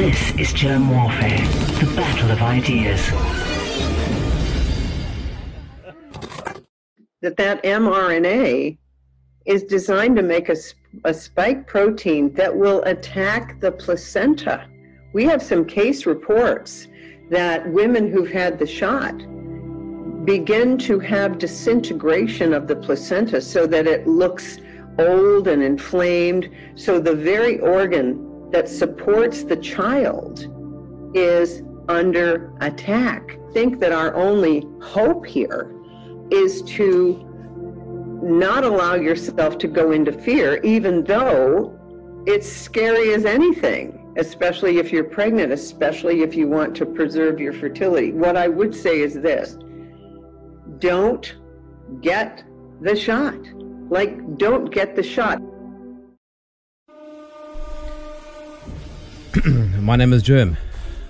This is Germ Warfare, the battle of ideas. That that mRNA is designed to make a, a spike protein that will attack the placenta. We have some case reports that women who've had the shot begin to have disintegration of the placenta so that it looks old and inflamed. So the very organ that supports the child is under attack. Think that our only hope here is to not allow yourself to go into fear, even though it's scary as anything, especially if you're pregnant, especially if you want to preserve your fertility. What I would say is this don't get the shot. Like, don't get the shot. My name is Germ.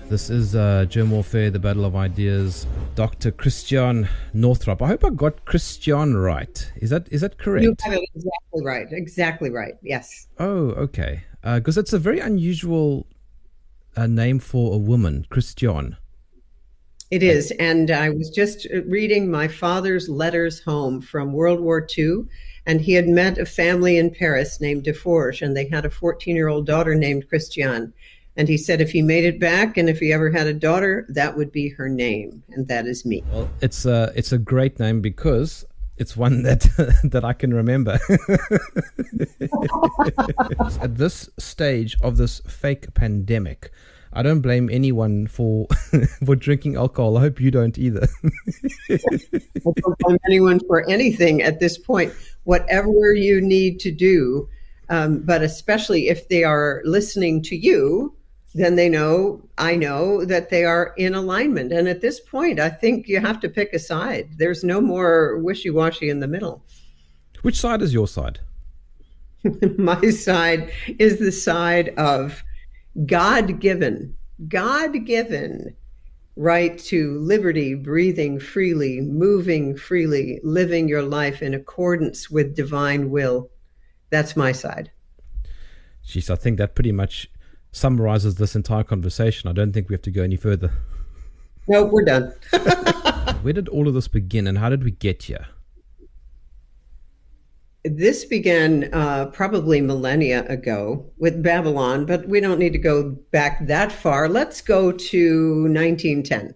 This is uh, Germ Warfare, the Battle of Ideas. Dr. Christiane Northrup. I hope I got Christiane right. Is that is that correct? You got it exactly right. Exactly right. Yes. Oh, okay. Because uh, it's a very unusual uh, name for a woman, Christiane. It is. And I was just reading my father's letters home from World War II, and he had met a family in Paris named Deforge, and they had a 14 year old daughter named Christiane. And he said if he made it back and if he ever had a daughter, that would be her name, and that is me. Well, it's a, it's a great name because it's one that that I can remember. At this stage of this fake pandemic, I don't blame anyone for for drinking alcohol. I hope you don't either. I don't blame anyone for anything at this point. Whatever you need to do, um, but especially if they are listening to you, then they know, I know that they are in alignment. And at this point, I think you have to pick a side. There's no more wishy washy in the middle. Which side is your side? My side is the side of God given, God given right to liberty, breathing freely, moving freely, living your life in accordance with divine will. That's my side. Jeez, I think that pretty much summarizes this entire conversation. I don't think we have to go any further. No, we're done. Where did all of this begin and how did we get here? This began uh, probably millennia ago with Babylon, but we don't need to go back that far. Let's go to 1910.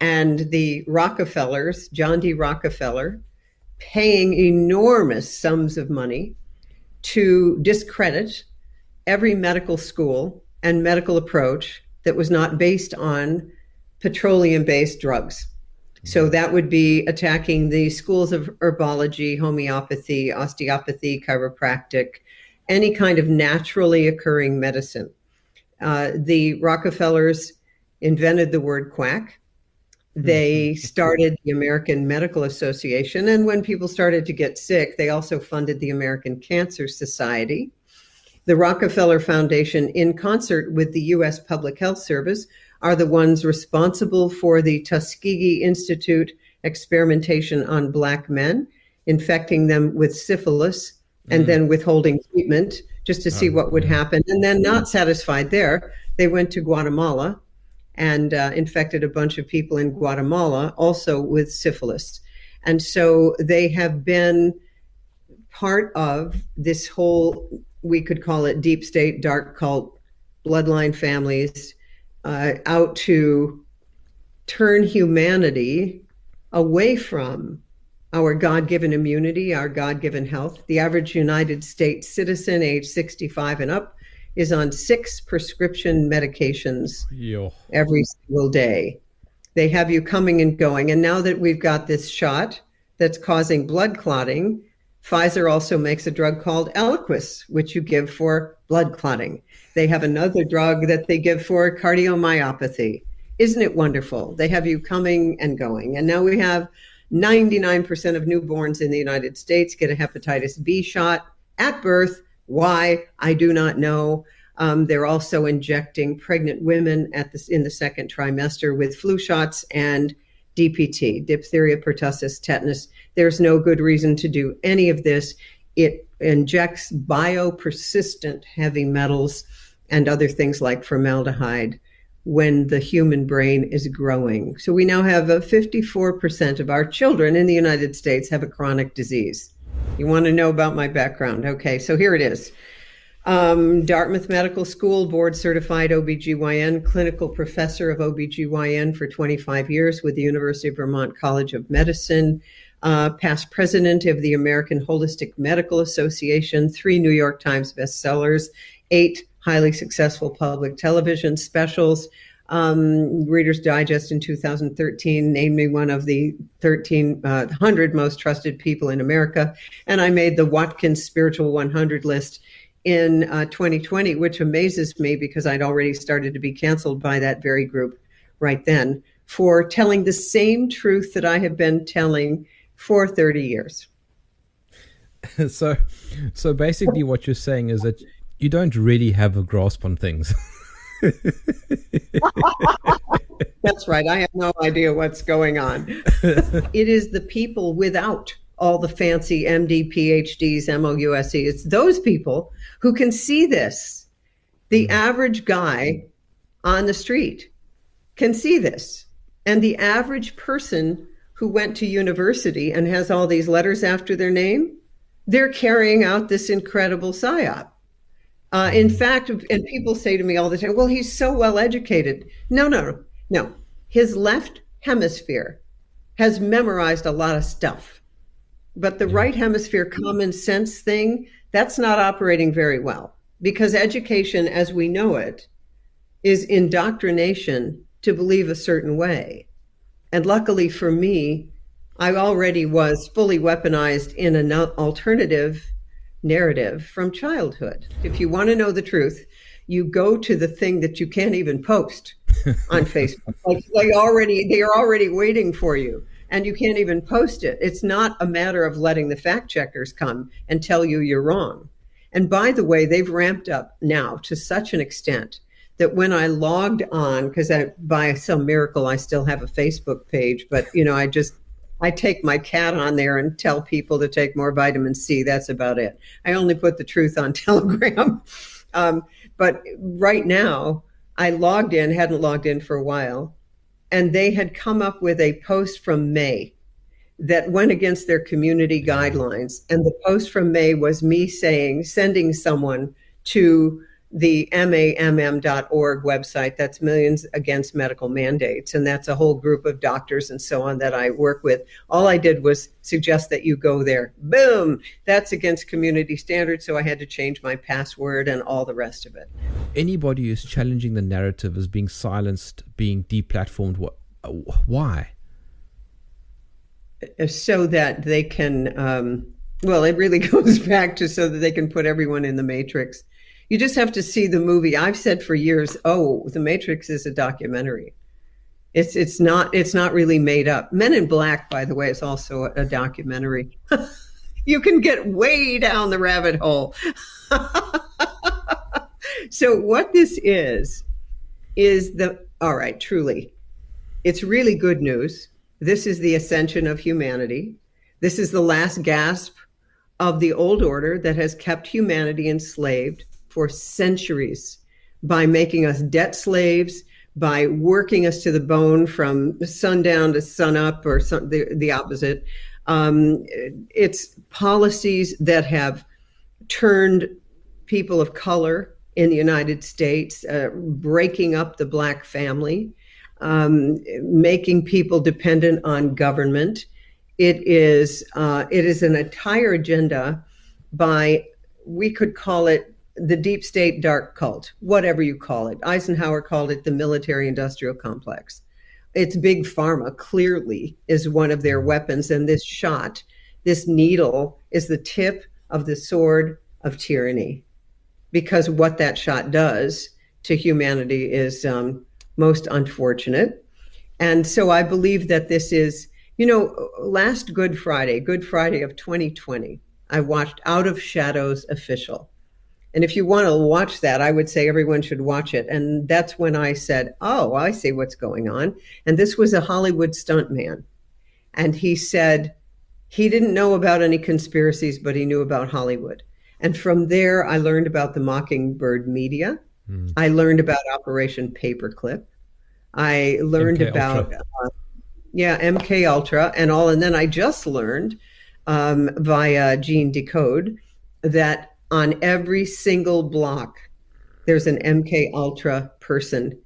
And the Rockefellers, John D. Rockefeller, paying enormous sums of money to discredit every medical school and medical approach that was not based on petroleum based drugs. So that would be attacking the schools of herbology, homeopathy, osteopathy, chiropractic, any kind of naturally occurring medicine. Uh, the Rockefellers invented the word quack. They mm-hmm. started the American Medical Association. And when people started to get sick, they also funded the American Cancer Society. The Rockefeller Foundation, in concert with the U.S. Public Health Service, are the ones responsible for the Tuskegee Institute experimentation on black men, infecting them with syphilis and mm. then withholding treatment just to see oh, what would happen. And then, not satisfied there, they went to Guatemala and uh, infected a bunch of people in Guatemala also with syphilis. And so they have been part of this whole, we could call it deep state, dark cult, bloodline families uh, out to turn humanity away from our God given immunity, our God given health. The average United States citizen, age 65 and up, is on six prescription medications Yo. every single day. They have you coming and going. And now that we've got this shot that's causing blood clotting, Pfizer also makes a drug called Eliquis, which you give for blood clotting. They have another drug that they give for cardiomyopathy. Isn't it wonderful? They have you coming and going. And now we have 99% of newborns in the United States get a hepatitis B shot at birth. Why? I do not know. Um, they're also injecting pregnant women at this in the second trimester with flu shots and DPT, diphtheria, pertussis, tetanus. There's no good reason to do any of this. It injects biopersistent heavy metals and other things like formaldehyde when the human brain is growing. So we now have a 54% of our children in the United States have a chronic disease. You want to know about my background? Okay, so here it is. Um, Dartmouth Medical School, board certified OBGYN, clinical professor of OBGYN for 25 years with the University of Vermont College of Medicine, uh, past president of the American Holistic Medical Association, three New York Times bestsellers, eight highly successful public television specials. Um, Reader's Digest in 2013 named me one of the 1,300 uh, most trusted people in America. And I made the Watkins Spiritual 100 list in uh, 2020, which amazes me because I'd already started to be canceled by that very group right then for telling the same truth that I have been telling for 30 years. so, so basically, what you're saying is that you don't really have a grasp on things. That's right. I have no idea what's going on. it is the people without all the fancy MD, PhDs, MOUSE. It's those people who can see this. The mm. average guy on the street can see this. And the average person who went to university and has all these letters after their name, they're carrying out this incredible psyop. Uh, in mm. fact, and people say to me all the time, well, he's so well educated. No, no, no. His left hemisphere has memorized a lot of stuff. But the right hemisphere common sense thing, that's not operating very well because education as we know it is indoctrination to believe a certain way. And luckily for me, I already was fully weaponized in an alternative narrative from childhood. If you want to know the truth, you go to the thing that you can't even post on Facebook. Like they already they are already waiting for you and you can't even post it. It's not a matter of letting the fact checkers come and tell you you're wrong. And by the way, they've ramped up now to such an extent that when I logged on, because by some miracle I still have a Facebook page, but you know I just I take my cat on there and tell people to take more vitamin C. That's about it. I only put the truth on Telegram. um, but right now, I logged in, hadn't logged in for a while, and they had come up with a post from May that went against their community guidelines. And the post from May was me saying, sending someone to the MAMM.org website. That's Millions Against Medical Mandates. And that's a whole group of doctors and so on that I work with. All I did was suggest that you go there. Boom! That's against community standards. So I had to change my password and all the rest of it. Anybody who's challenging the narrative is being silenced, being deplatformed. Why? So that they can. Um, well, it really goes back to so that they can put everyone in the matrix you just have to see the movie. I've said for years, oh, The Matrix is a documentary. It's it's not it's not really made up. Men in Black, by the way, is also a, documentary. you can get way down the rabbit hole. so what this is is the all right, truly. It's really good news. This is the ascension of humanity. This is the last gasp of the old order that has kept humanity enslaved for centuries by making us debt slaves, by working us to the bone from sundown to sunup or some, the, the opposite. Um, it's policies that have turned people of color in the United States, uh, breaking up the black family, um, making people dependent on government. It is uh, it is an entire agenda by we could call it the deep state dark cult, whatever you call it. Eisenhower called it the military industrial complex. It's big pharma, clearly, is one of their weapons. And this shot, this needle, is the tip of the sword of tyranny. Because what that shot does to humanity is um, most unfortunate. And so I believe that this is, you know, last Good Friday, Good Friday of 2020, I watched Out of Shadows Official and if you want to watch that, I would say everyone should watch it. And that's when I said, Oh, I see what's going on. And this was a Hollywood stuntman. And he said he didn't know about any conspiracies, but he knew about Hollywood. And from there, I learned about the Mockingbird media Mm. I learned about Operation Paperclip. I learned MK about uh, yeah MK Ultra and all, and then I just learned um, via Gene Decode that on every single block there's an MK Ultra person,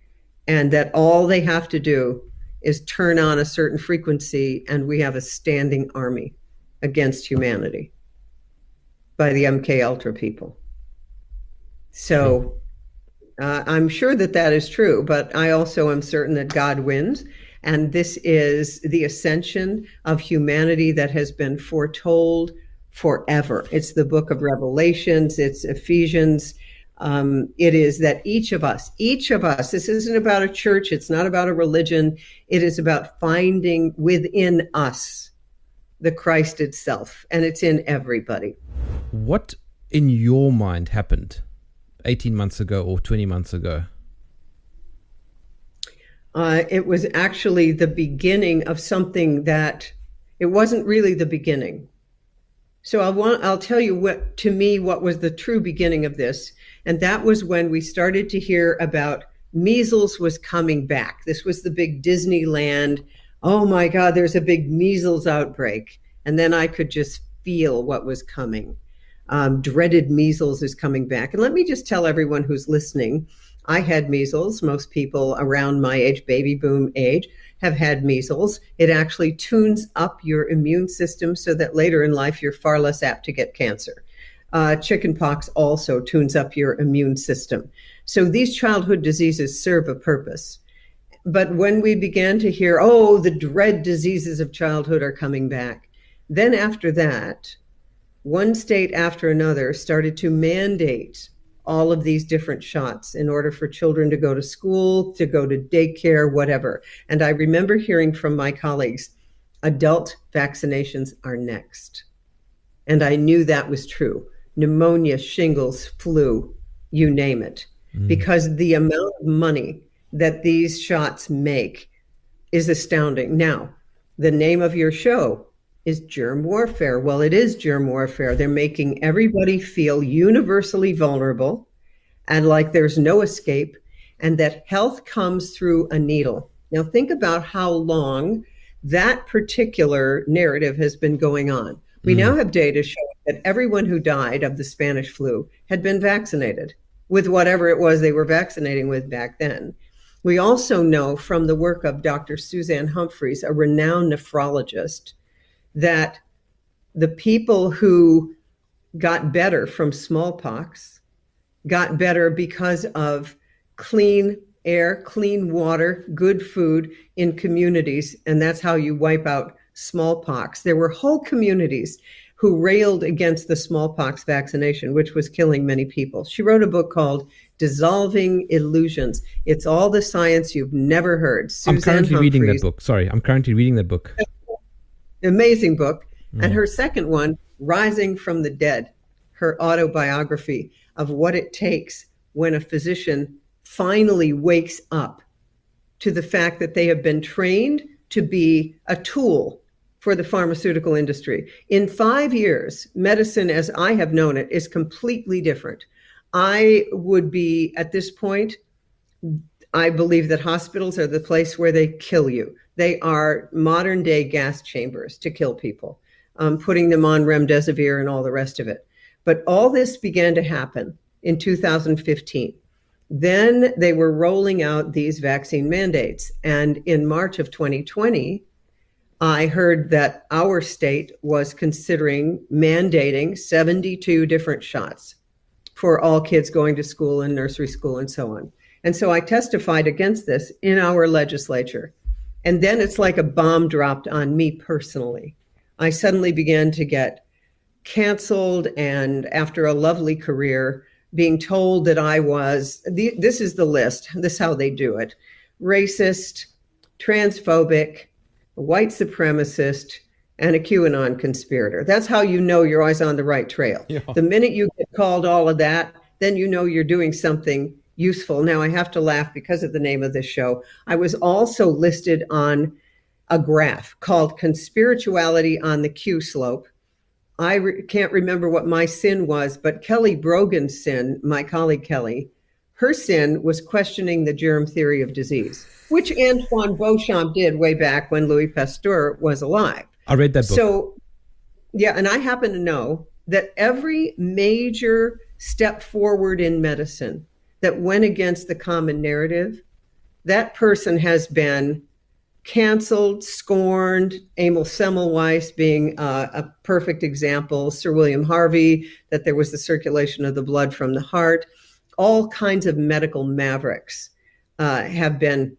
and that all they have to do is turn on a certain frequency, and we have a standing army against humanity by the MK Ultra people. So uh, I'm sure that that is true, but I also am certain that God wins. And this is the ascension of humanity that has been foretold forever. It's the book of Revelations, it's Ephesians. Um, it is that each of us, each of us, this isn't about a church, it's not about a religion, it is about finding within us the Christ itself, and it's in everybody. What in your mind happened 18 months ago or 20 months ago? Uh, it was actually the beginning of something that it wasn't really the beginning. So I'll want I'll tell you what to me what was the true beginning of this, and that was when we started to hear about measles was coming back. This was the big Disneyland. Oh my God, there's a big measles outbreak, and then I could just feel what was coming um, dreaded measles is coming back. And let me just tell everyone who's listening I had measles. Most people around my age, baby boom age, have had measles. It actually tunes up your immune system so that later in life you're far less apt to get cancer. Uh, chickenpox also tunes up your immune system. So these childhood diseases serve a purpose. But when we began to hear, oh, the dread diseases of childhood are coming back, then after that, one state after another started to mandate all of these different shots in order for children to go to school, to go to daycare, whatever. And I remember hearing from my colleagues, adult vaccinations are next. And I knew that was true. Pneumonia, shingles, flu, you name it. Mm. Because the amount of money that these shots make is astounding. Now, the name of your show is germ warfare. Well, it is germ warfare. They're making everybody feel universally vulnerable and like there's no escape, and that health comes through a needle. Now, think about how long that particular narrative has been going on. We mm. now have data showing that everyone who died of the Spanish flu had been vaccinated with whatever it was they were vaccinating with back then. We also know from the work of Dr. Suzanne Humphries, a renowned nephrologist, that the people who got better from smallpox got better because of clean air, clean water, good food in communities. And that's how you wipe out smallpox. There were whole communities who railed against the smallpox vaccination, which was killing many people. She wrote a book called Dissolving Illusions. It's all the science you've never heard. Suzanne I'm currently Humphries. reading that book. Sorry, I'm currently reading that book amazing book. Mm. And her second one, Rising from the Dead, her autobiography of what it takes when a physician finally wakes up to the fact that they have been trained to be a tool for the pharmaceutical industry. In five years, medicine as I have known it is completely different. I would be at this point, I believe that hospitals are the place where they kill you. They are modern day gas chambers to kill people, um, putting them on remdesivir and all the rest of it. But all this began to happen in 2015. Then they were rolling out these vaccine mandates. And in March of 2020, I heard that our state was considering mandating 72 different shots for all kids going to school and nursery school and so on. And so I testified against this in our legislature. And then it's like a bomb dropped on me personally. I suddenly began to get canceled, and after a lovely career, being told that I was the, this is the list, this is how they do it racist, transphobic, white supremacist, and a QAnon conspirator. That's how you know you're always on the right trail. Yeah. The minute you get called all of that, then you know you're doing something useful. Now I have to laugh because of the name of this show. I was also listed on a graph called Conspirituality on the Q Slope. I re- can't remember what my sin was, but Kelly Brogan's sin, my colleague Kelly, Her sin was questioning the germ theory of disease, which Antoine Béchamp did way back when Louis Pasteur was alive. I read that book. So, yeah, and I happen to know that every major step forward in medicine that went against the common narrative, that person has been canceled, scorned, Emil Semmelweis being uh, a perfect example, Sir William Harvey, that there was the circulation of the blood from the heart. All kinds of medical mavericks uh, have been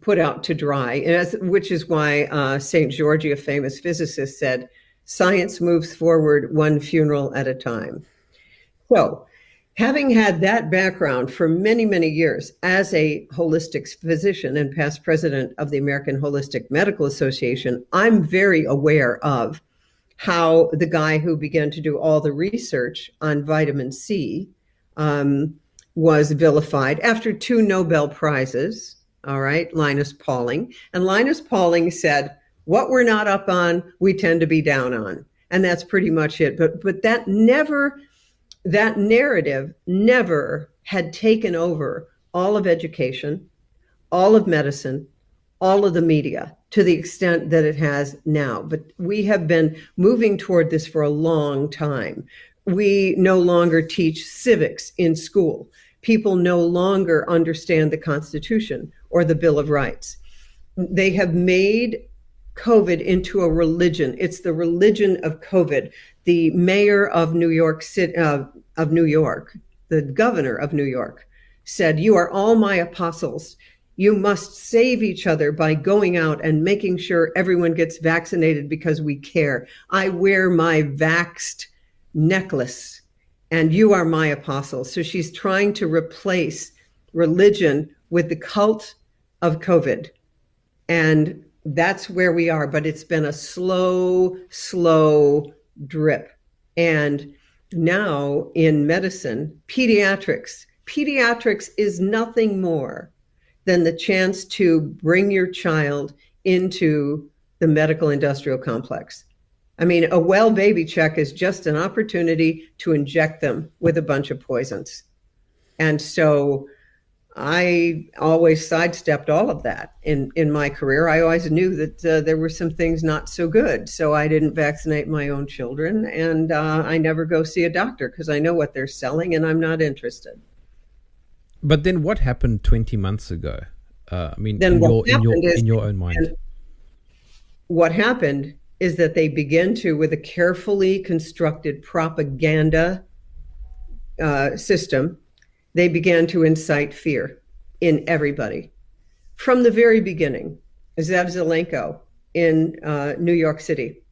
put out to dry, as, which is why uh, St. George, a famous physicist, said, Science moves forward one funeral at a time. So, having had that background for many, many years as a holistic physician and past president of the American Holistic Medical Association, I'm very aware of how the guy who began to do all the research on vitamin C um, was vilified after two Nobel Prizes. All right, Linus Pauling. And Linus Pauling said, What we're not up on, we tend to be down on. And that's pretty much it. But but that never that narrative never had taken over all of education, all of medicine, all of the media to the extent that it has now. But we have been moving toward this for a long time. We no longer teach civics in school. People no longer understand the Constitution or the Bill of Rights. They have made COVID into a religion. It's the religion of COVID. The mayor of New York City, uh, of New York, the governor of New York, said, "You are all my apostles. You must save each other by going out and making sure everyone gets vaccinated because we care. I wear my vaxed necklace, and you are my apostles." So she's trying to replace religion with the cult of COVID, and that's where we are, but it's been a slow, slow drip. And now in medicine, pediatrics, pediatrics is nothing more than the chance to bring your child into the medical industrial complex. I mean, a well baby check is just an opportunity to inject them with a bunch of poisons. And so I always sidestepped all of that in, in my career. I always knew that uh, there were some things not so good. So I didn't vaccinate my own children and uh, I never go see a doctor because I know what they're selling and I'm not interested. But then what happened 20 months ago? Uh, I mean, then in, your, in, your, in your own mind. What happened is that they begin to, with a carefully constructed propaganda uh, system, they began to incite fear in everybody. From the very beginning, Zev Zelenko in uh, New York City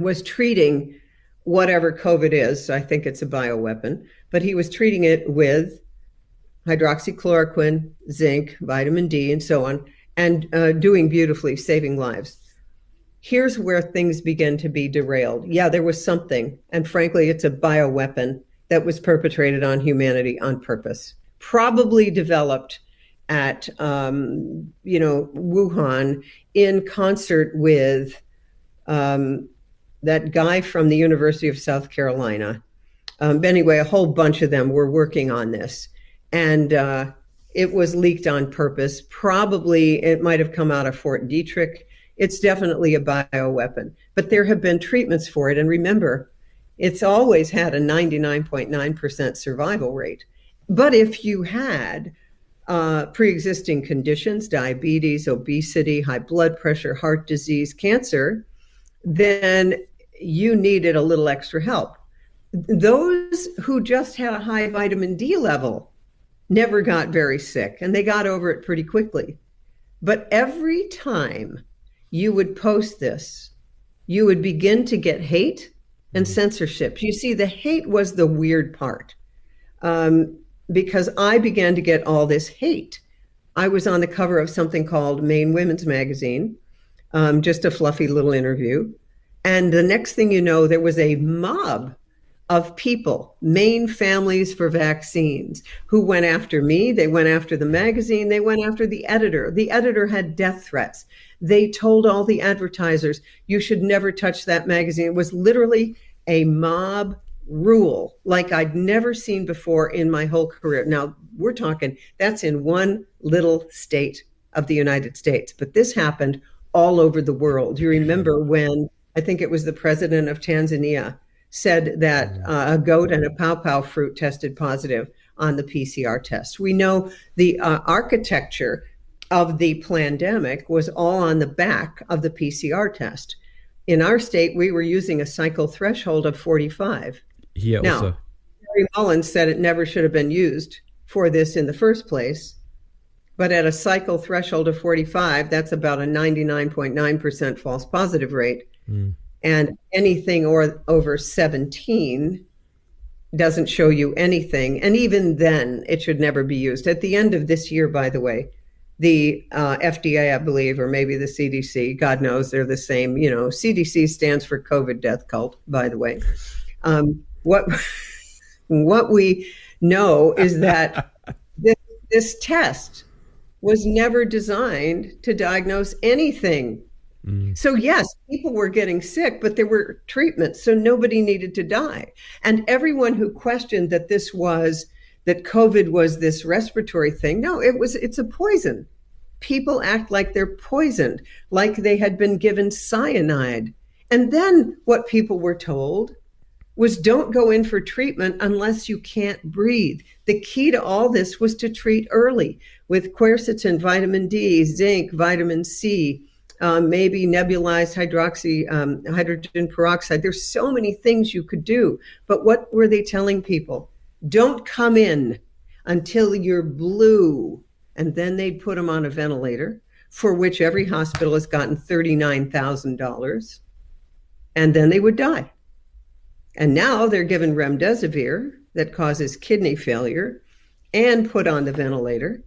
was treating whatever COVID is. I think it's a bioweapon, but he was treating it with hydroxychloroquine, zinc, vitamin D, and so on, and uh, doing beautifully, saving lives. Here's where things begin to be derailed. Yeah, there was something, and frankly, it's a bioweapon that was perpetrated on humanity on purpose, probably developed at um, you know Wuhan in concert with um, that guy from the University of South Carolina. Um, anyway, a whole bunch of them were working on this, and uh, it was leaked on purpose. Probably it might have come out of Fort Detrick. It's definitely a bioweapon, but there have been treatments for it. And remember, it's always had a 99.9% survival rate. But if you had uh, pre existing conditions, diabetes, obesity, high blood pressure, heart disease, cancer, then you needed a little extra help. Those who just had a high vitamin D level never got very sick and they got over it pretty quickly. But every time you would post this, you would begin to get hate and mm-hmm. censorship. You see, the hate was the weird part um, because I began to get all this hate. I was on the cover of something called Maine Women's Magazine, um, just a fluffy little interview. And the next thing you know, there was a mob of people, Maine families for vaccines, who went after me. They went after the magazine. They went after the editor. The editor had death threats. They told all the advertisers, you should never touch that magazine. It was literally a mob rule like I'd never seen before in my whole career. Now, we're talking that's in one little state of the United States, but this happened all over the world. You remember when I think it was the president of Tanzania said that uh, a goat and a pawpaw fruit tested positive on the PCR test. We know the uh, architecture of the pandemic was all on the back of the PCR test. In our state, we were using a cycle threshold of 45. Yeah, now, also. Mullis said it never should have been used for this in the first place. But at a cycle threshold of 45, that's about a 99.9% false positive rate. Mm. And anything or over 17 doesn't show you anything. And even then, it should never be used. At the end of this year, by the way, the uh, FDA, I believe, or maybe the CDC, God knows they're the same. You know, CDC stands for COVID death cult, by the way. Um, what what we know is that this, this test was never designed to diagnose anything. Mm. So, yes, people were getting sick, but there were treatments, so nobody needed to die. And everyone who questioned that this was that COVID was this respiratory thing, no, it was it's a poison. People act like they're poisoned, like they had been given cyanide. And then what people were told was don't go in for treatment unless you can't breathe. The key to all this was to treat early with quercetin, vitamin D, zinc, vitamin C, um, maybe nebulized hydroxy um, hydrogen peroxide. There's so many things you could do. But what were they telling people? Don't come in until you're blue. And then they'd put them on a ventilator, for which every hospital has gotten $39,000. And then they would die. And now they're given remdesivir that causes kidney failure and put on the ventilator.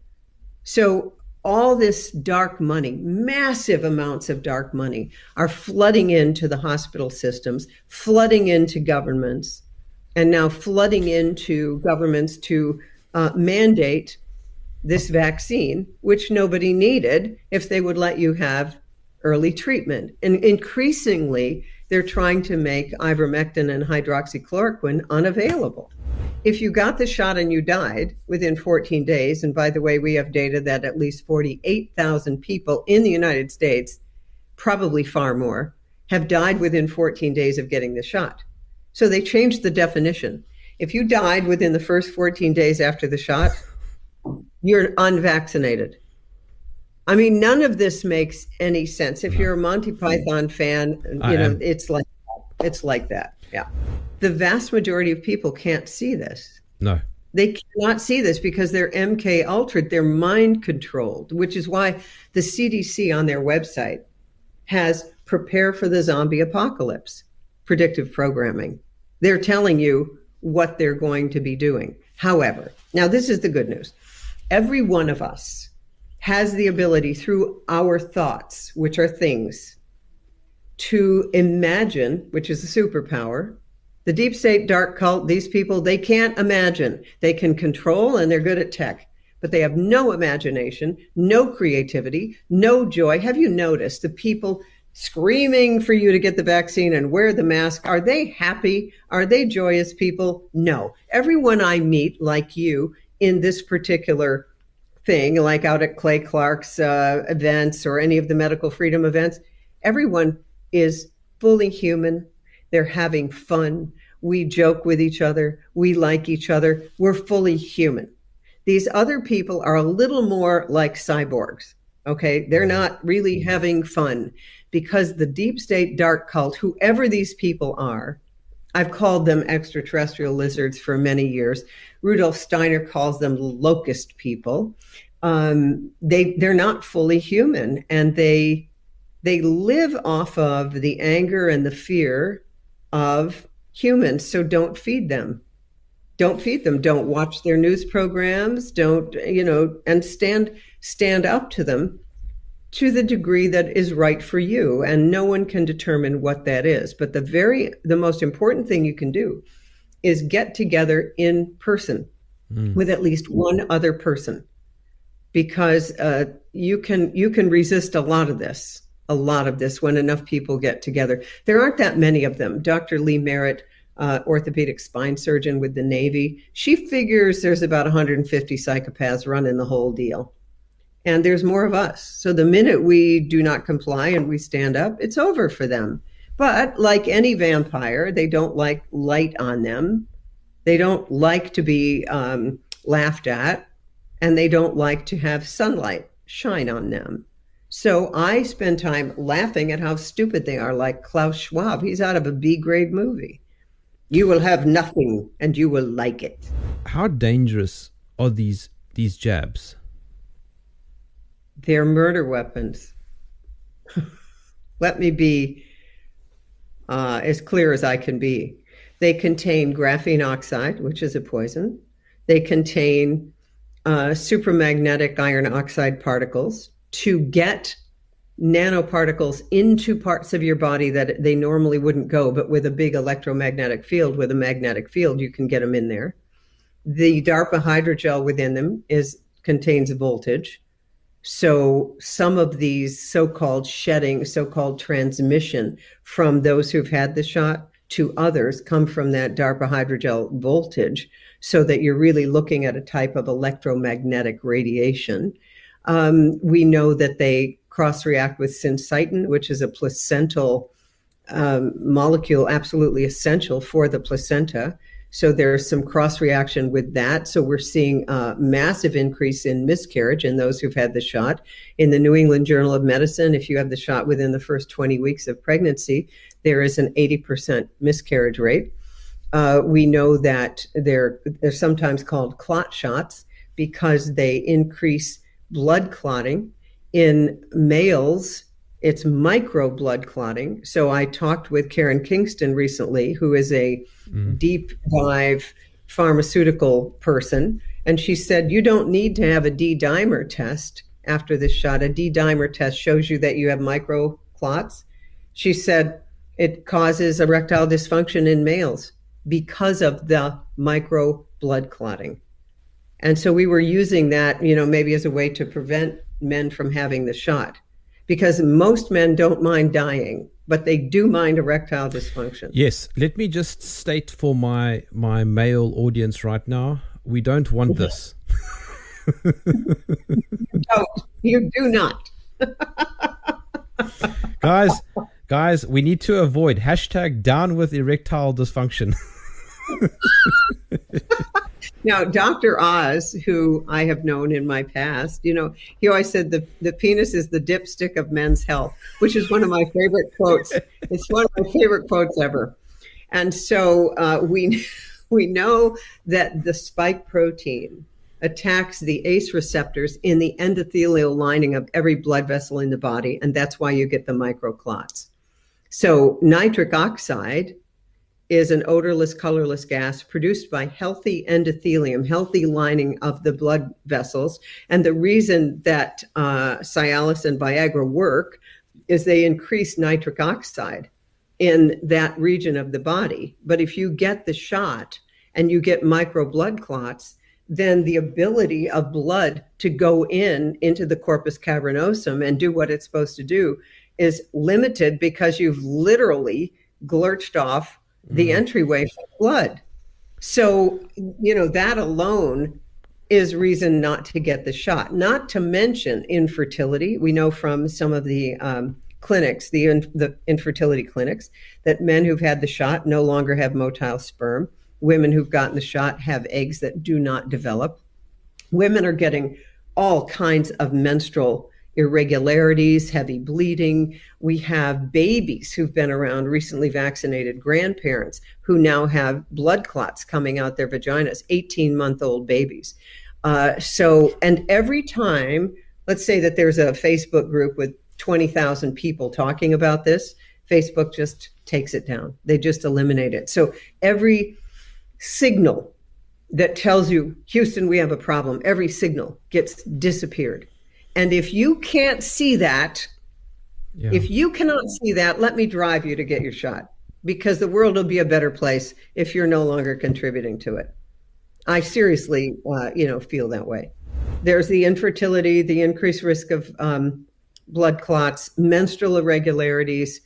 So all this dark money, massive amounts of dark money, are flooding into the hospital systems, flooding into governments, and now flooding into governments to uh, mandate this vaccine, which nobody needed if they would let you have early treatment. And increasingly, they're trying to make ivermectin and hydroxychloroquine unavailable. If you got the shot and you died within 14 days, and by the way, we have data that at least 48,000 people in the United States, probably far more, have died within 14 days of getting the shot. So they changed the definition. If you died within the first 14 days after the shot, you're unvaccinated. I mean, none of this makes any sense. If you're a Monty Python fan, you know, it's like it's like that. Yeah. The vast majority of people can't see this. No. They cannot see this because they're MK altered, they're mind controlled, which is why the CDC on their website has prepare for the zombie apocalypse predictive programming. They're telling you what they're going to be doing. However, now this is the good news. Every one of us has the ability through our thoughts, which are things, to imagine, which is a superpower. The deep state dark cult, these people, they can't imagine. They can control and they're good at tech, but they have no imagination, no creativity, no joy. Have you noticed the people screaming for you to get the vaccine and wear the mask? Are they happy? Are they joyous people? No. Everyone I meet, like you, in this particular thing, like out at Clay Clark's uh, events or any of the medical freedom events, everyone is fully human. They're having fun. We joke with each other. We like each other. We're fully human. These other people are a little more like cyborgs. Okay. They're not really having fun because the deep state dark cult, whoever these people are, I've called them extraterrestrial lizards for many years. Rudolf Steiner calls them locust people. Um, they they're not fully human, and they they live off of the anger and the fear of humans. So don't feed them. Don't feed them. Don't watch their news programs. Don't you know? And stand stand up to them to the degree that is right for you and no one can determine what that is but the very the most important thing you can do is get together in person mm. with at least one other person because uh, you can you can resist a lot of this a lot of this when enough people get together there aren't that many of them dr lee merritt uh, orthopedic spine surgeon with the Navy. She figures there's about 150 psychopaths running the whole deal. And there's more of us. So the minute we do not comply and we stand up, it's over for them. But like any vampire, they don't like light on them. They don't like to be um, laughed at, and they don't like to have sunlight shine on them. So I spend time laughing at how stupid they are, like Klaus Schwab. He's out of a B grade movie. You will have nothing and you will like it. How dangerous are these these jabs? They're murder weapons. Let me be uh, as clear as I can be. They contain graphene oxide, which is a poison. They contain uh, supermagnetic iron oxide particles to get nanoparticles into parts of your body that they normally wouldn't go, but with a big electromagnetic field, with a magnetic field, you can get them in there. The DARPA hydrogel within them is contains voltage. So some of these so-called shedding, so-called transmission from those who've had the shot to others come from that DARPA hydrogel voltage so that you're really looking at a type of electromagnetic radiation. Um, we know that they cross react with syncytin, which is a placental um, molecule absolutely essential for the placenta. So there's some cross reaction with that. So we're seeing a massive increase in miscarriage in those who've had the shot. In the New England Journal of Medicine, if you have the shot within the first 20 weeks of pregnancy, there is an 80% miscarriage rate. Uh, we know that they're, they're sometimes called clot shots because they increase blood clotting in males, it's micro blood clotting. So I talked with Karen Kingston recently, who is a mm. deep dive pharmaceutical person. And she said, You don't need to have a D dimer test after this shot. A D dimer test shows you that you have micro clots. She said, It causes erectile dysfunction in males because of the micro blood clotting. And so we were using that, you know, maybe as a way to prevent men from having the shot. Because most men don't mind dying but they do mind erectile dysfunction. Yes. Let me just state for my my male audience right now we don't want this. No you do not. Guys guys we need to avoid hashtag down with erectile dysfunction now, Dr. Oz, who I have known in my past, you know, he always said the, the penis is the dipstick of men's health, which is one of my favorite quotes. It's one of my favorite quotes ever. And so uh, we, we know that the spike protein attacks the ACE receptors in the endothelial lining of every blood vessel in the body, and that's why you get the microclots. So nitric oxide is an odorless, colorless gas produced by healthy endothelium, healthy lining of the blood vessels. And the reason that uh, Cialis and Viagra work is they increase nitric oxide in that region of the body. But if you get the shot and you get micro blood clots, then the ability of blood to go in into the corpus cavernosum and do what it's supposed to do is limited because you've literally glurched off the mm. entryway for blood. So, you know, that alone is reason not to get the shot. Not to mention infertility. We know from some of the um, clinics, the, the infertility clinics, that men who've had the shot no longer have motile sperm. Women who've gotten the shot have eggs that do not develop. Women are getting all kinds of menstrual irregularities, heavy bleeding. We have babies who've been around recently vaccinated grandparents who now have blood clots coming out their vaginas, 18 month old babies. Uh, so, and every time, let's say that there's a Facebook group with 20,000 people talking about this, Facebook just takes it down. They just eliminate it. So every signal that tells you, Houston, we have a problem, every signal gets disappeared. And if you can't see that, yeah. if you cannot see that, let me drive you to get your shot because the world will be a better place if you're no longer contributing to it. I seriously, uh, you know, feel that way. There's the infertility, the increased risk of um, blood clots, menstrual irregularities,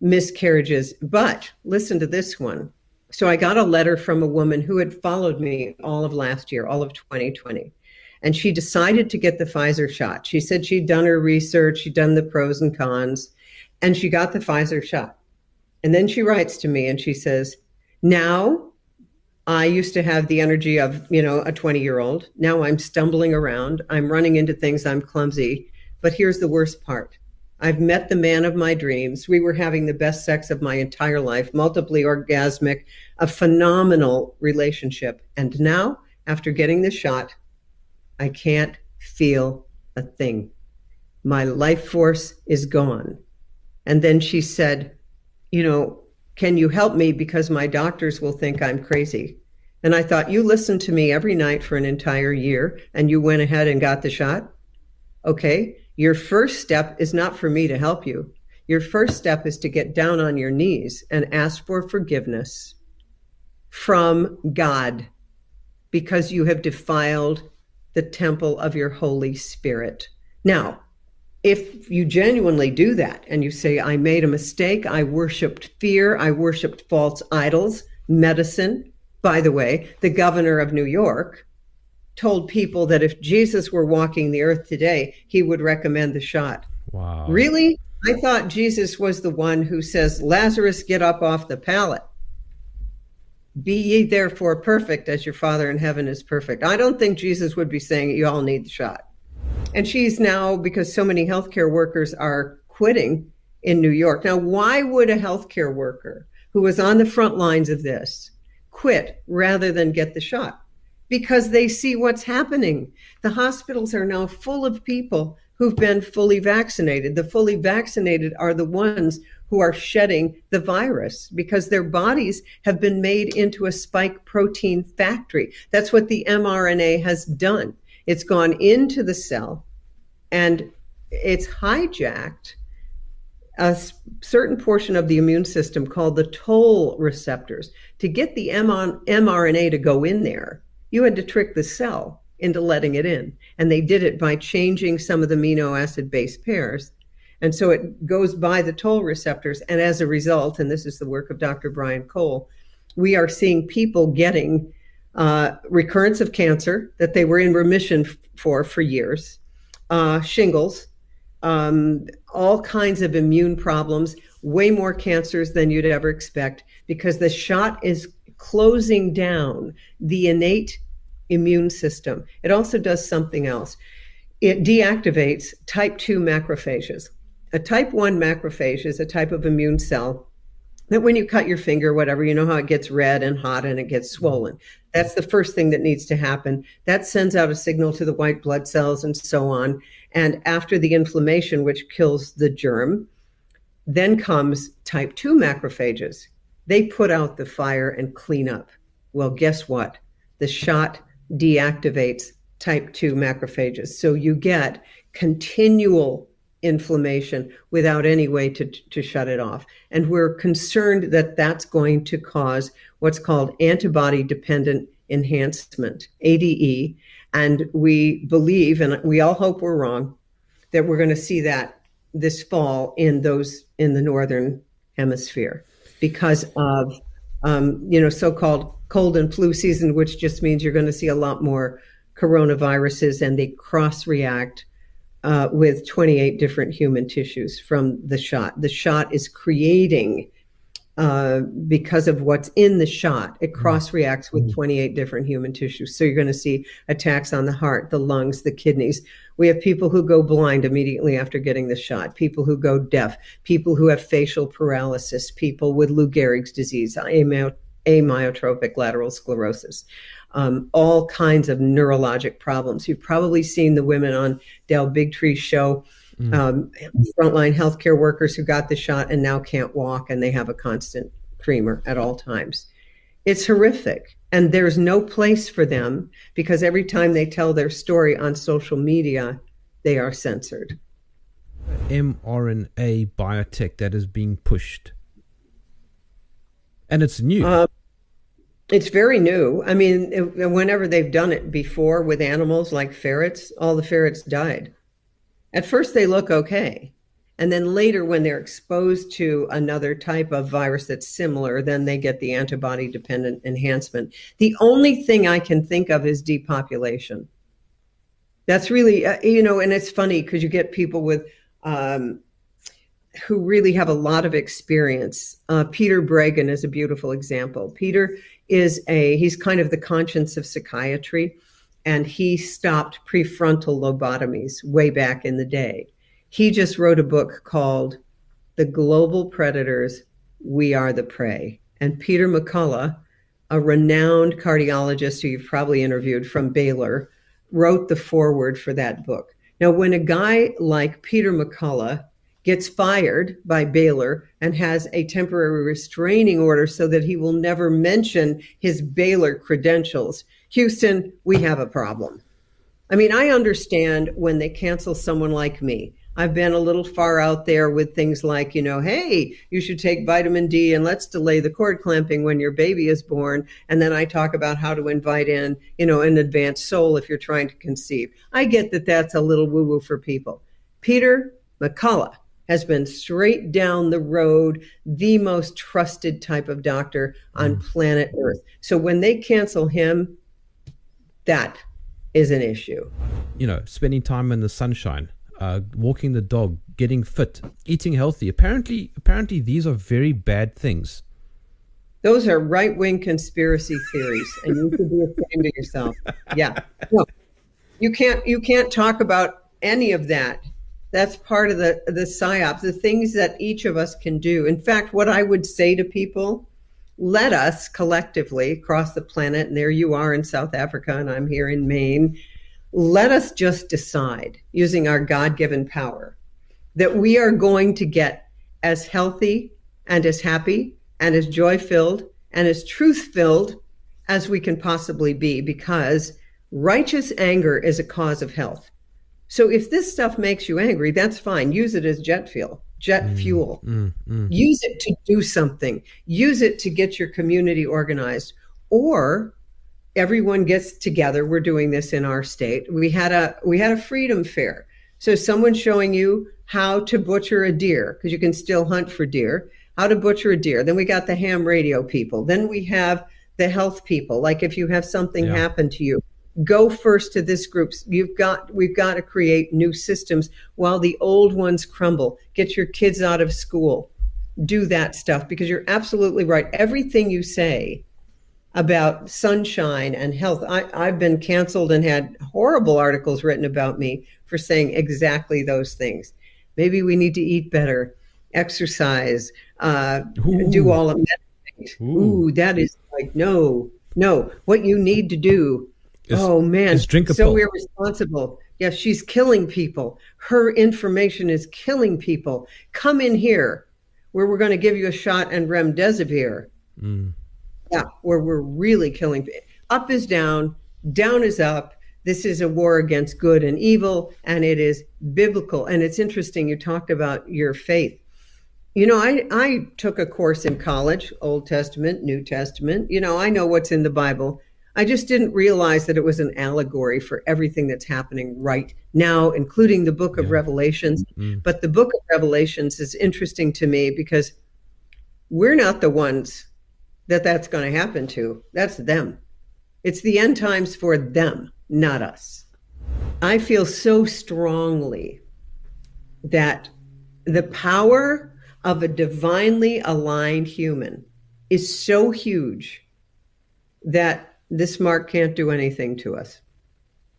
miscarriages. But listen to this one. So I got a letter from a woman who had followed me all of last year, all of 2020. And she decided to get the Pfizer shot. She said she'd done her research, she'd done the pros and cons, and she got the Pfizer shot. And then she writes to me and she says, Now I used to have the energy of, you know, a 20 year old. Now I'm stumbling around. I'm running into things. I'm clumsy. But here's the worst part I've met the man of my dreams. We were having the best sex of my entire life, multiply orgasmic, a phenomenal relationship. And now, after getting the shot, I can't feel a thing. My life force is gone. And then she said, You know, can you help me because my doctors will think I'm crazy? And I thought, You listened to me every night for an entire year and you went ahead and got the shot? Okay. Your first step is not for me to help you. Your first step is to get down on your knees and ask for forgiveness from God because you have defiled the temple of your Holy Spirit. Now, if you genuinely do that and you say, I made a mistake, I worshiped fear, I worshiped false idols, medicine, by the way, the governor of New York told people that if Jesus were walking the earth today, he would recommend the shot. Wow. Really? I thought Jesus was the one who says, Lazarus, get up off the pallet. Be ye therefore perfect as your Father in heaven is perfect. I don't think Jesus would be saying you all need the shot. And she's now, because so many healthcare workers are quitting in New York. Now, why would a healthcare worker who was on the front lines of this quit rather than get the shot? because they see what's happening. The hospitals are now full of people who've been fully vaccinated. The fully vaccinated are the ones who are shedding the virus because their bodies have been made into a spike protein factory. That's what the mRNA has done. It's gone into the cell and it's hijacked a certain portion of the immune system called the toll receptors to get the mRNA to go in there you had to trick the cell into letting it in. And they did it by changing some of the amino acid base pairs. And so it goes by the toll receptors. And as a result, and this is the work of Dr. Ryan Cole, we are seeing people getting uh, recurrence of cancer that they were in remission for for years, uh, shingles, um, all kinds of immune problems, way more cancers than you'd ever expect because the shot is closing down the innate immune system. It also does something else. It deactivates type 2 macrophages. A type 1 macrophage is a type of immune cell that when you cut your finger, whatever, you know how it gets red and hot and it gets swollen. That's the first thing that needs to happen. That sends out a signal to the white blood cells and so on. And after the inflammation, which kills the germ, then comes type 2 macrophages. They put out the fire and clean up. Well, guess what? The shot deactivates type 2 macrophages. So you get continual inflammation without any way to, to shut it off. And we're concerned that that's going to cause what's called antibody dependent enhancement, ADE. And we believe, and we all hope we're wrong, that we're going to see that this fall in those in the northern hemisphere because of um, you know so-called cold and flu season, which just means you're going to see a lot more coronaviruses, and they cross react uh, with 28 different human tissues from the shot. The shot is creating uh, because of what's in the shot, it mm-hmm. cross reacts with mm-hmm. 28 different human tissues. So you're going to see attacks on the heart, the lungs, the kidneys. We have people who go blind immediately after getting the shot, people who go deaf, people who have facial paralysis, people with Lou Gehrig's disease, amyotrophic lateral sclerosis. Um, all kinds of neurologic problems. You've probably seen the women on Del Bigtree's show mm. um, frontline healthcare workers who got the shot and now can't walk and they have a constant tremor at all times. It's horrific. And there's no place for them because every time they tell their story on social media, they are censored. mRNA biotech that is being pushed. And it's new. Uh, it's very new. I mean, whenever they've done it before with animals like ferrets, all the ferrets died. At first, they look okay. And then later, when they're exposed to another type of virus that's similar, then they get the antibody dependent enhancement. The only thing I can think of is depopulation. That's really, uh, you know, and it's funny because you get people with, um, who really have a lot of experience. Uh, Peter Breggin is a beautiful example. Peter is a, he's kind of the conscience of psychiatry, and he stopped prefrontal lobotomies way back in the day he just wrote a book called The Global Predators We Are the Prey. And Peter McCullough, a renowned cardiologist who you've probably interviewed from Baylor, wrote the foreword for that book. Now, when a guy like Peter McCullough gets fired by Baylor and has a temporary restraining order so that he will never mention his Baylor credentials, Houston, we have a problem. I mean, I understand when they cancel someone like me I've been a little far out there with things like, you know, hey, you should take vitamin D and let's delay the cord clamping when your baby is born. And then I talk about how to invite in, you know, an advanced soul if you're trying to conceive. I get that that's a little woo woo for people. Peter McCullough has been straight down the road, the most trusted type of doctor on mm. planet Earth. So when they cancel him, that is an issue. You know, spending time in the sunshine uh, walking the dog, getting fit, eating healthy. Apparently, apparently, these are very bad things. Those are right wing conspiracy theories, and you should be ashamed of yourself. Yeah, no, you can't. You can't talk about any of that. That's part of the the psyop. The things that each of us can do. In fact, what I would say to people let us collectively across the planet, and there you are in South Africa, and I'm here in Maine, let us just decide using our God given power that we are going to get as healthy and as happy and as joy filled and as truth filled as we can possibly be because righteous anger is a cause of health. So if this stuff makes you angry, that's fine. Use it as jet fuel, jet mm, fuel. Mm, mm. Use it to do something. Use it to get your community organized or everyone gets together. We're doing this in our state. We had a we had a freedom fair. So someone showing you how to butcher a deer because you can still hunt for deer. How to butcher a deer. Then we got the ham radio people. Then we have the health people. Like if you have something yeah. happen to you, go first to this group. You've got we've got to create new systems while the old ones crumble. Get your kids out of school. Do that stuff because you're absolutely right. Everything you say about sunshine and health. I, I've been canceled and had horrible articles written about me for saying exactly those things. Maybe we need to eat better, exercise, uh, do all of that. Ooh. Ooh, that is like no, no. What you need to do. Is, oh man, so irresponsible. Yes, she's killing people. Her information is killing people. Come in here, where we're going to give you a shot and remdesivir. Mm yeah, where we're really killing. Up is down, down is up. This is a war against good and evil, and it is biblical. And it's interesting, you talked about your faith. You know, I, I took a course in college, Old Testament, New Testament. You know, I know what's in the Bible. I just didn't realize that it was an allegory for everything that's happening right now, including the book of yeah. Revelations. Mm-hmm. But the book of Revelations is interesting to me because we're not the ones that that's going to happen to. That's them. It's the end times for them, not us. I feel so strongly that the power of a divinely aligned human is so huge that this mark can't do anything to us.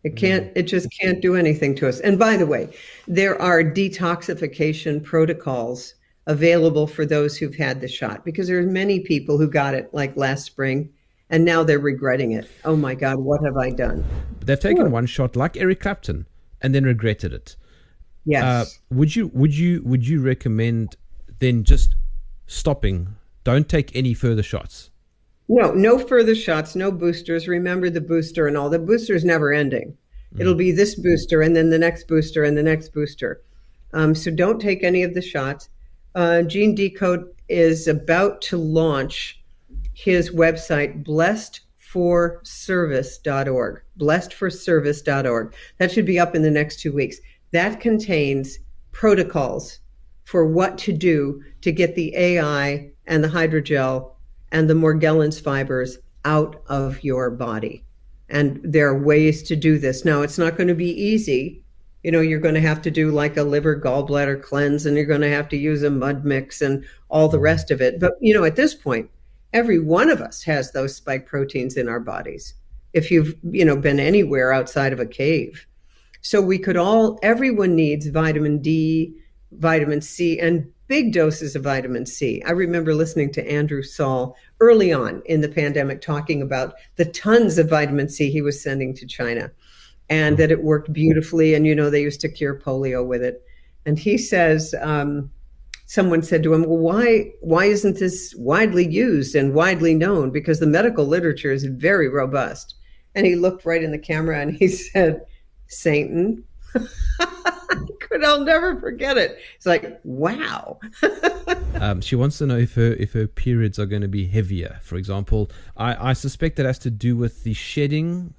It can't, it just can't do anything to us. And by the way, there are detoxification protocols available for those who've had the shot because there are many people who got it like last spring and now they're regretting it. Oh my God, what have I done? They've taken one shot like Eric Clapton and then regretted it. Yes. Uh, would you would you would you recommend then just stopping? Don't take any further shots. No, no further shots, no boosters. Remember the booster and all. The booster is never ending. Mm. It'll be this booster and then the next booster and the next booster. Um, so don't take any of the shots uh, Gene Decode is about to launch his website, blessedforservice.org. Blessedforservice.org. That should be up in the next two weeks. That contains protocols for what to do to get the AI and the hydrogel and the Morgellons fibers out of your body. And there are ways to do this. Now, it's not going to be easy. You know, you're going to have to do like a liver gallbladder cleanse and you're going to have to use a mud mix and all the rest of it. But, you know, at this point, every one of us has those spike proteins in our bodies. If you've, you know, been anywhere outside of a cave. So we could all, everyone needs vitamin D, vitamin C, and big doses of vitamin C. I remember listening to Andrew Saul early on in the pandemic talking about the tons of vitamin C he was sending to China and that it worked beautifully. And, you know, they used to cure polio with it. And he says, um, someone said to him, well, why, why isn't this widely used and widely known? Because the medical literature is very robust. And he looked right in the camera and he said, Satan. but I'll never forget it. It's like, wow. um, she wants to know if her if her periods are going to be heavier. For example, I, I suspect that has to do with the shedding.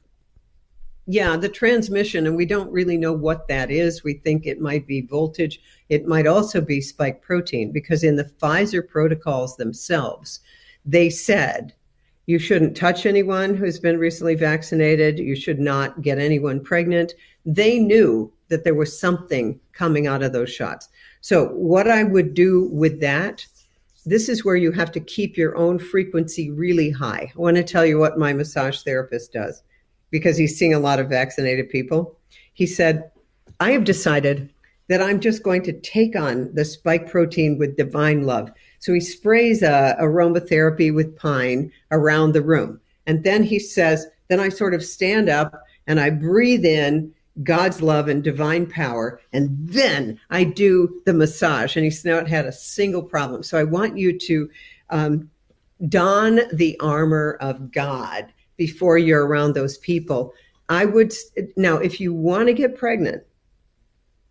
Yeah, the transmission, and we don't really know what that is. We think it might be voltage. It might also be spike protein because in the Pfizer protocols themselves, they said you shouldn't touch anyone who's been recently vaccinated. You should not get anyone pregnant. They knew that there was something coming out of those shots. So, what I would do with that, this is where you have to keep your own frequency really high. I want to tell you what my massage therapist does because he's seeing a lot of vaccinated people. He said, I have decided that I'm just going to take on the spike protein with divine love. So he sprays a aromatherapy with pine around the room. And then he says, then I sort of stand up and I breathe in God's love and divine power. And then I do the massage. And he's not had a single problem. So I want you to um, don the armor of God before you're around those people. I would, now, if you want to get pregnant,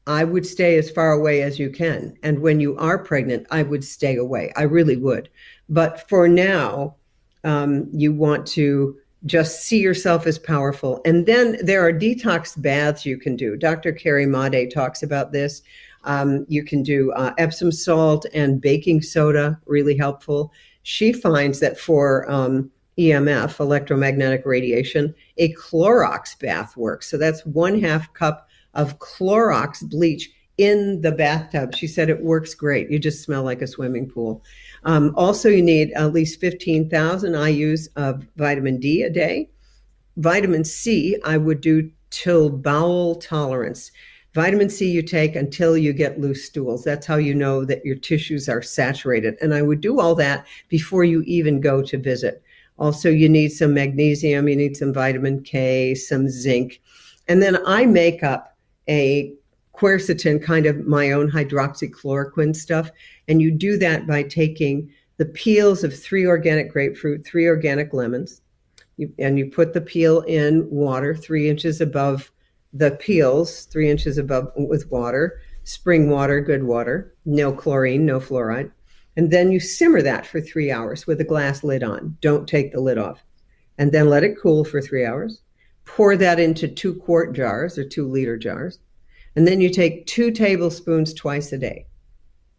I would stay as far away as you can. And when you are pregnant, I would stay away. I really would. But for now, um, you want to just see yourself as powerful. And then there are detox baths you can do. Dr. Carrie Madej talks about this. Um, you can do uh, Epsom salt and baking soda, really helpful. She finds that for um, EMF, electromagnetic radiation, a Clorox bath works. So that's one half cup of Clorox bleach in the bathtub. She said it works great. You just smell like a swimming pool. Um, also, you need at least 15,000 IUs of vitamin D a day. Vitamin C, I would do till bowel tolerance. Vitamin C you take until you get loose stools. That's how you know that your tissues are saturated. And I would do all that before you even go to visit. Also, you need some magnesium, you need some vitamin K, some zinc. And then I make up a quercetin, kind of my own hydroxychloroquine stuff. And you do that by taking the peels of three organic grapefruit, three organic lemons, you, and you put the peel in water three inches above the peels, three inches above with water, spring water, good water, no chlorine, no fluoride. And then you simmer that for three hours with a glass lid on. Don't take the lid off. And then let it cool for three hours. Pour that into two quart jars or two liter jars. And then you take two tablespoons twice a day.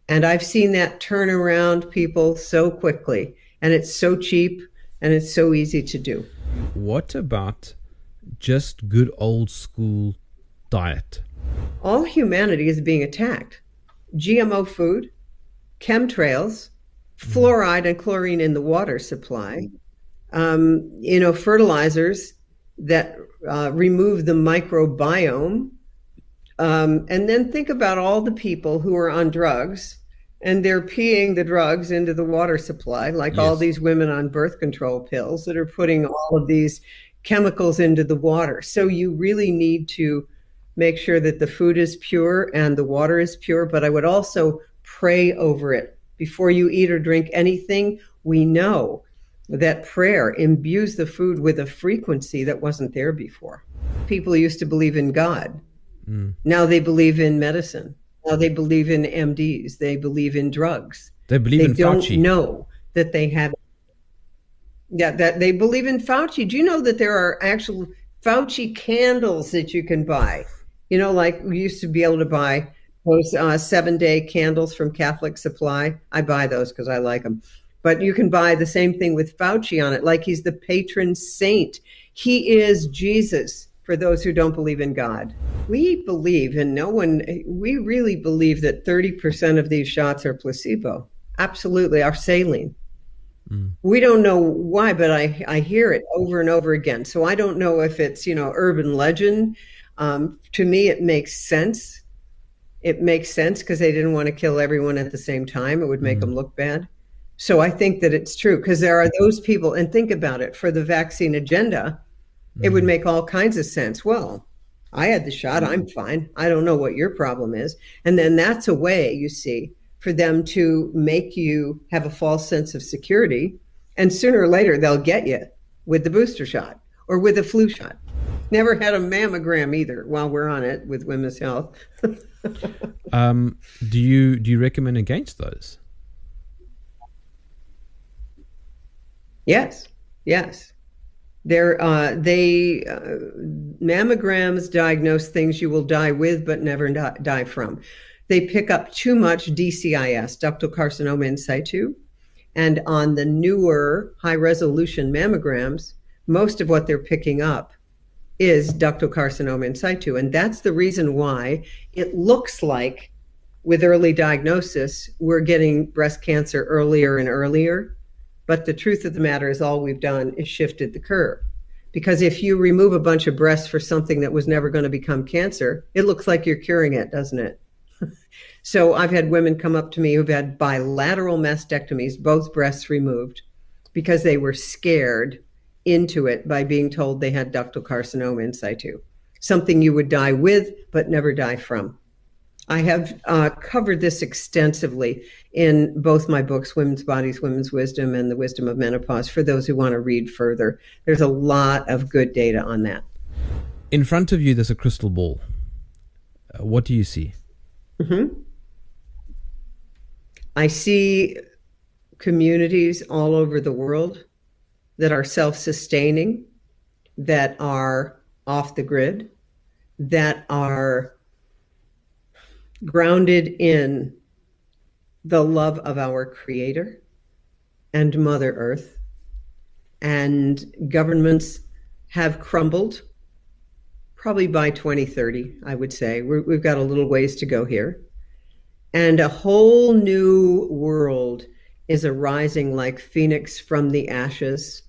And I've seen that turn around people so quickly. And it's so cheap and it's so easy to do. What about just good old school diet? All humanity is being attacked. GMO food, chemtrails, fluoride and chlorine in the water supply, um, you know, fertilizers that uh, remove the microbiome um, and then think about all the people who are on drugs and they're peeing the drugs into the water supply, like yes. all these women on birth control pills that are putting all of these chemicals into the water. So you really need to make sure that the food is pure and the water is pure. But I would also pray over it before you eat or drink anything. We know that prayer imbues the food with a frequency that wasn't there before. People used to believe in God Mm. Now they believe in medicine. Now they believe in MDs. They believe in drugs. They believe they in don't Fauci. know that they have. Yeah, that they believe in Fauci. Do you know that there are actual Fauci candles that you can buy? You know, like we used to be able to buy those uh, seven day candles from Catholic Supply. I buy those because I like them. But you can buy the same thing with Fauci on it, like he's the patron saint. He is Jesus for those who don't believe in God. We believe, and no one, we really believe that 30% of these shots are placebo. Absolutely, are saline. Mm. We don't know why, but I, I hear it over and over again. So I don't know if it's, you know, urban legend. Um, to me, it makes sense. It makes sense because they didn't want to kill everyone at the same time. It would make mm. them look bad. So I think that it's true because there are those people, and think about it for the vaccine agenda. It would mm. make all kinds of sense. Well, I had the shot, I'm fine. I don't know what your problem is. And then that's a way, you see, for them to make you have a false sense of security. And sooner or later, they'll get you with the booster shot or with a flu shot. Never had a mammogram either while we're on it with women's health. um, do you do you recommend against those? Yes, yes. They're, uh, they uh, mammograms diagnose things you will die with but never die from. They pick up too much DCIS, ductal carcinoma in situ, and on the newer high resolution mammograms, most of what they're picking up is ductal carcinoma in situ, and that's the reason why it looks like with early diagnosis we're getting breast cancer earlier and earlier but the truth of the matter is, all we've done is shifted the curve. Because if you remove a bunch of breasts for something that was never going to become cancer, it looks like you're curing it, doesn't it? so I've had women come up to me who've had bilateral mastectomies, both breasts removed, because they were scared into it by being told they had ductal carcinoma in situ, something you would die with but never die from. I have uh, covered this extensively in both my books, Women's Bodies, Women's Wisdom, and The Wisdom of Menopause, for those who want to read further. There's a lot of good data on that. In front of you, there's a crystal ball. Uh, what do you see? Mm-hmm. I see communities all over the world that are self sustaining, that are off the grid, that are grounded in the love of our Creator and Mother Earth. And governments have crumbled probably by 2030, I would say. we have got a little ways to go here. And a whole new world is arising like phoenix from the ashes.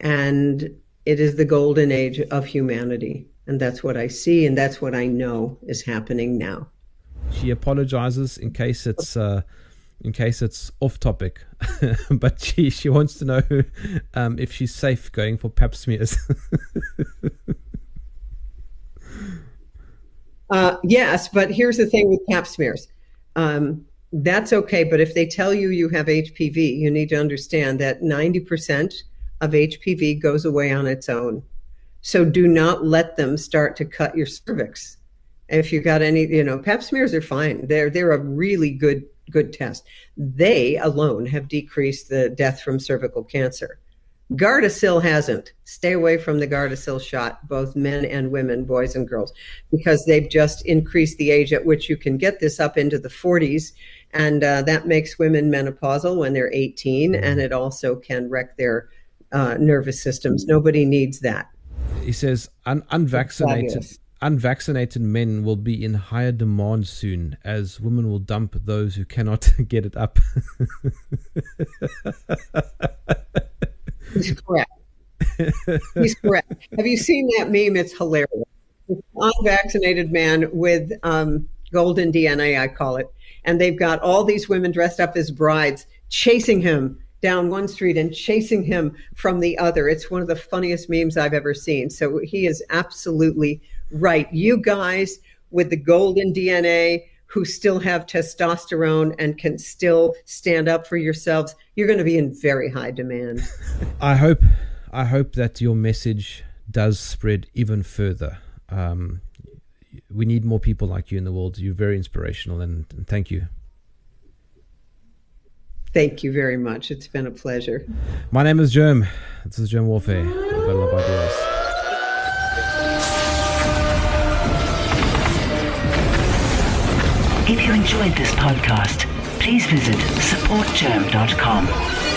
And it is the golden age of humanity. And that's what I see, and that's what I know is happening now. She apologizes in case it's uh, in case it's off topic, but she she wants to know um, if she's safe going for pap smears. uh, yes, but here's the thing with pap smears. Um, that's okay, but if they tell you you have HPV, you need to understand that 90% of HPV goes away on its own. So do not let them start to cut your cervix if you got any, you know, pap smears are fine. They're they're a really good good test. They alone have decreased the death from cervical cancer. Gardasil hasn't. Stay away from the Gardasil shot, both men and women, boys and girls, because they've just increased the age at which you can get this up into the 40s. And uh, that makes women menopausal when they're 18, and it also can wreck their uh, nervous systems. Nobody needs that. He says un- unvaccinated unvaccinated men will be in higher demand soon as women will dump those who cannot get it up. He's correct. He's correct. Have you seen that meme? It's hilarious. Unvaccinated man with um, golden DNA, I call it. And they've got all these women dressed up as brides chasing him down one street and chasing him from the other. It's one of the funniest memes I've ever seen. So he is absolutely right. You guys with the golden DNA who still have testosterone and can still stand up for yourselves, you're going to be in very high demand. I hope I hope that your message does spread even further. Um, we need more people like you in the world. You're very inspirational, and, and thank you. Thank you very much. It's been a pleasure. My name is Germ. This is Germ Warfare, enjoyed this podcast, please visit supportgerm.com